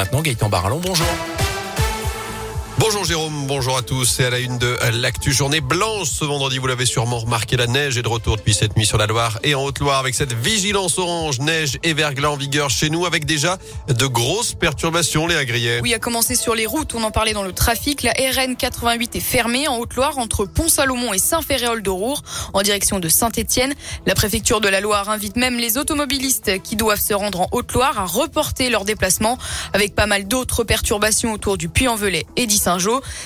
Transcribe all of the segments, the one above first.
maintenant, Gaëtan Barallon, bonjour. Bonjour Jérôme, bonjour à tous. C'est à la une de l'actu journée blanche. Ce vendredi, vous l'avez sûrement remarqué, la neige est de retour depuis cette nuit sur la Loire et en Haute-Loire avec cette vigilance orange, neige et verglas en vigueur chez nous avec déjà de grosses perturbations, les agriers. Oui, à commencer sur les routes, on en parlait dans le trafic. La RN 88 est fermée en Haute-Loire entre Pont-Salomon et Saint-Ferréol de Roure en direction de Saint-Étienne. La préfecture de la Loire invite même les automobilistes qui doivent se rendre en Haute-Loire à reporter leur déplacement avec pas mal d'autres perturbations autour du Puy-en-Velay et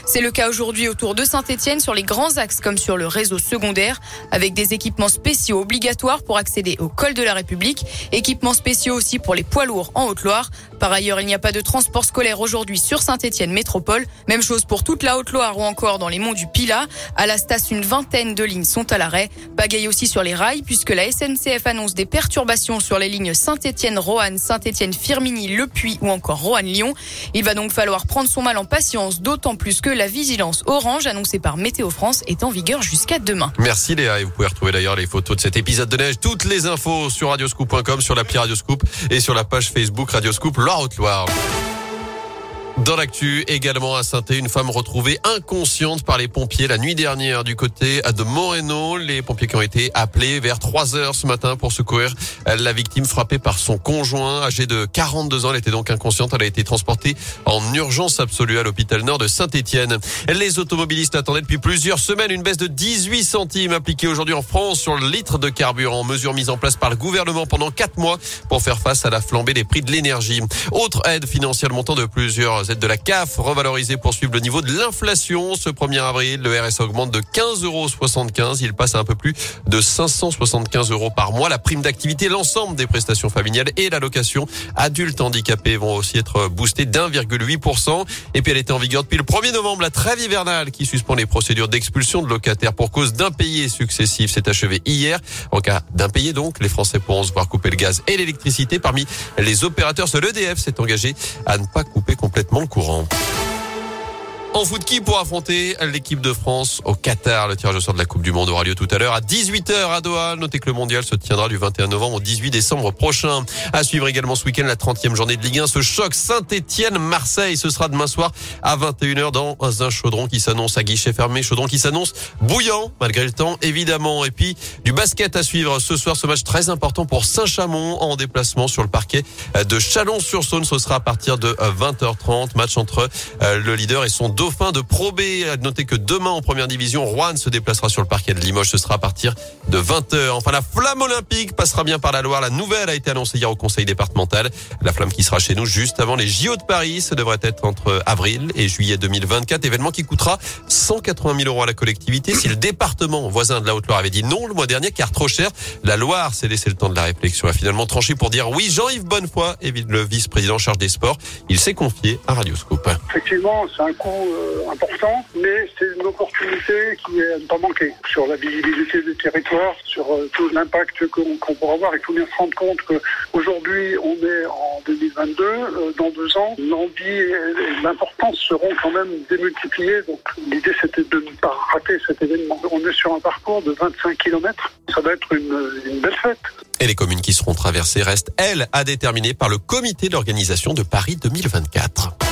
C'est le cas aujourd'hui autour de Saint-Etienne sur les grands axes comme sur le réseau secondaire avec des équipements spéciaux obligatoires pour accéder au col de la République. Équipements spéciaux aussi pour les poids lourds en Haute-Loire. Par ailleurs, il n'y a pas de transport scolaire aujourd'hui sur Saint-Etienne Métropole. Même chose pour toute la Haute-Loire ou encore dans les monts du Pilat. À la station, une vingtaine de lignes sont à l'arrêt. Pagaille aussi sur les rails puisque la SNCF annonce des perturbations sur les lignes Saint-Etienne-Roanne, Saint-Etienne-Firminy, Le Puy ou encore Roanne-Lyon. Il va donc falloir prendre son mal en patience, d'autant plus que la vigilance orange annoncée par Météo France est en vigueur jusqu'à demain. Merci Léa et vous pouvez retrouver d'ailleurs les photos de cet épisode de neige, toutes les infos sur radioscoop.com, sur l'appli Radioscoop et sur la page Facebook Radioscoop Loire-Haute-Loire. Dans l'actu, également à saint une femme retrouvée inconsciente par les pompiers la nuit dernière du côté de Moreno. Les pompiers qui ont été appelés vers 3 heures ce matin pour secourir la victime frappée par son conjoint âgé de 42 ans. Elle était donc inconsciente. Elle a été transportée en urgence absolue à l'hôpital nord de Saint-Étienne. Les automobilistes attendaient depuis plusieurs semaines une baisse de 18 centimes appliquée aujourd'hui en France sur le litre de carburant. Mesure mise en place par le gouvernement pendant 4 mois pour faire face à la flambée des prix de l'énergie. Autre aide financière montant de plusieurs aides de la CAF revalorisée pour suivre le niveau de l'inflation. Ce 1er avril, le RS augmente de 15,75 euros. Il passe à un peu plus de 575 euros par mois. La prime d'activité, l'ensemble des prestations familiales et l'allocation adultes handicapés vont aussi être boostés d'1,8%. Et puis elle était en vigueur depuis le 1er novembre. La trêve hivernale qui suspend les procédures d'expulsion de locataires pour cause d'impayés successifs s'est achevée hier. En cas d'impayés donc, les Français pourront se voir couper le gaz et l'électricité. Parmi les opérateurs, seul EDF s'est engagé à ne pas couper complètement courant. En foot, qui pour affronter l'équipe de France au Qatar? Le tirage au sort de la Coupe du Monde aura lieu tout à l'heure à 18h à Doha. Notez que le mondial se tiendra du 21 novembre au 18 décembre prochain. À suivre également ce week-end la 30e journée de Ligue 1. Ce choc Saint-Etienne-Marseille. Ce sera demain soir à 21h dans un chaudron qui s'annonce à guichet fermé. Chaudron qui s'annonce bouillant malgré le temps évidemment. Et puis du basket à suivre ce soir. Ce match très important pour Saint-Chamond en déplacement sur le parquet de Chalon-sur-Saône. Ce sera à partir de 20h30. Match entre euh, le leader et son dauphin de Pro B. Notez que demain en première division, Rouen se déplacera sur le parquet de Limoges. Ce sera à partir de 20h. Enfin, la flamme olympique passera bien par la Loire. La nouvelle a été annoncée hier au conseil départemental. La flamme qui sera chez nous juste avant les JO de Paris. Ce devrait être entre avril et juillet 2024. Événement qui coûtera 180 000 euros à la collectivité. Si le département voisin de la Haute-Loire avait dit non le mois dernier car trop cher, la Loire s'est laissé le temps de la réflexion. A finalement tranché pour dire oui. Jean-Yves Bonnefoy le vice-président charge des sports. Il s'est confié à Radioscope. Effectivement, c'est un coût euh, important, mais c'est une opportunité qui est à ne pas manquer sur la visibilité du territoire, sur euh, tout l'impact qu'on pourra avoir. Il faut bien se rendre compte qu'aujourd'hui, on est en 2022, euh, dans deux ans, l'envie et l'importance seront quand même démultipliées. Donc l'idée, c'était de ne pas rater cet événement. On est sur un parcours de 25 km. Ça va être une belle fête. Et les communes qui seront traversées restent, elles, à déterminer par le comité d'organisation de Paris 2024.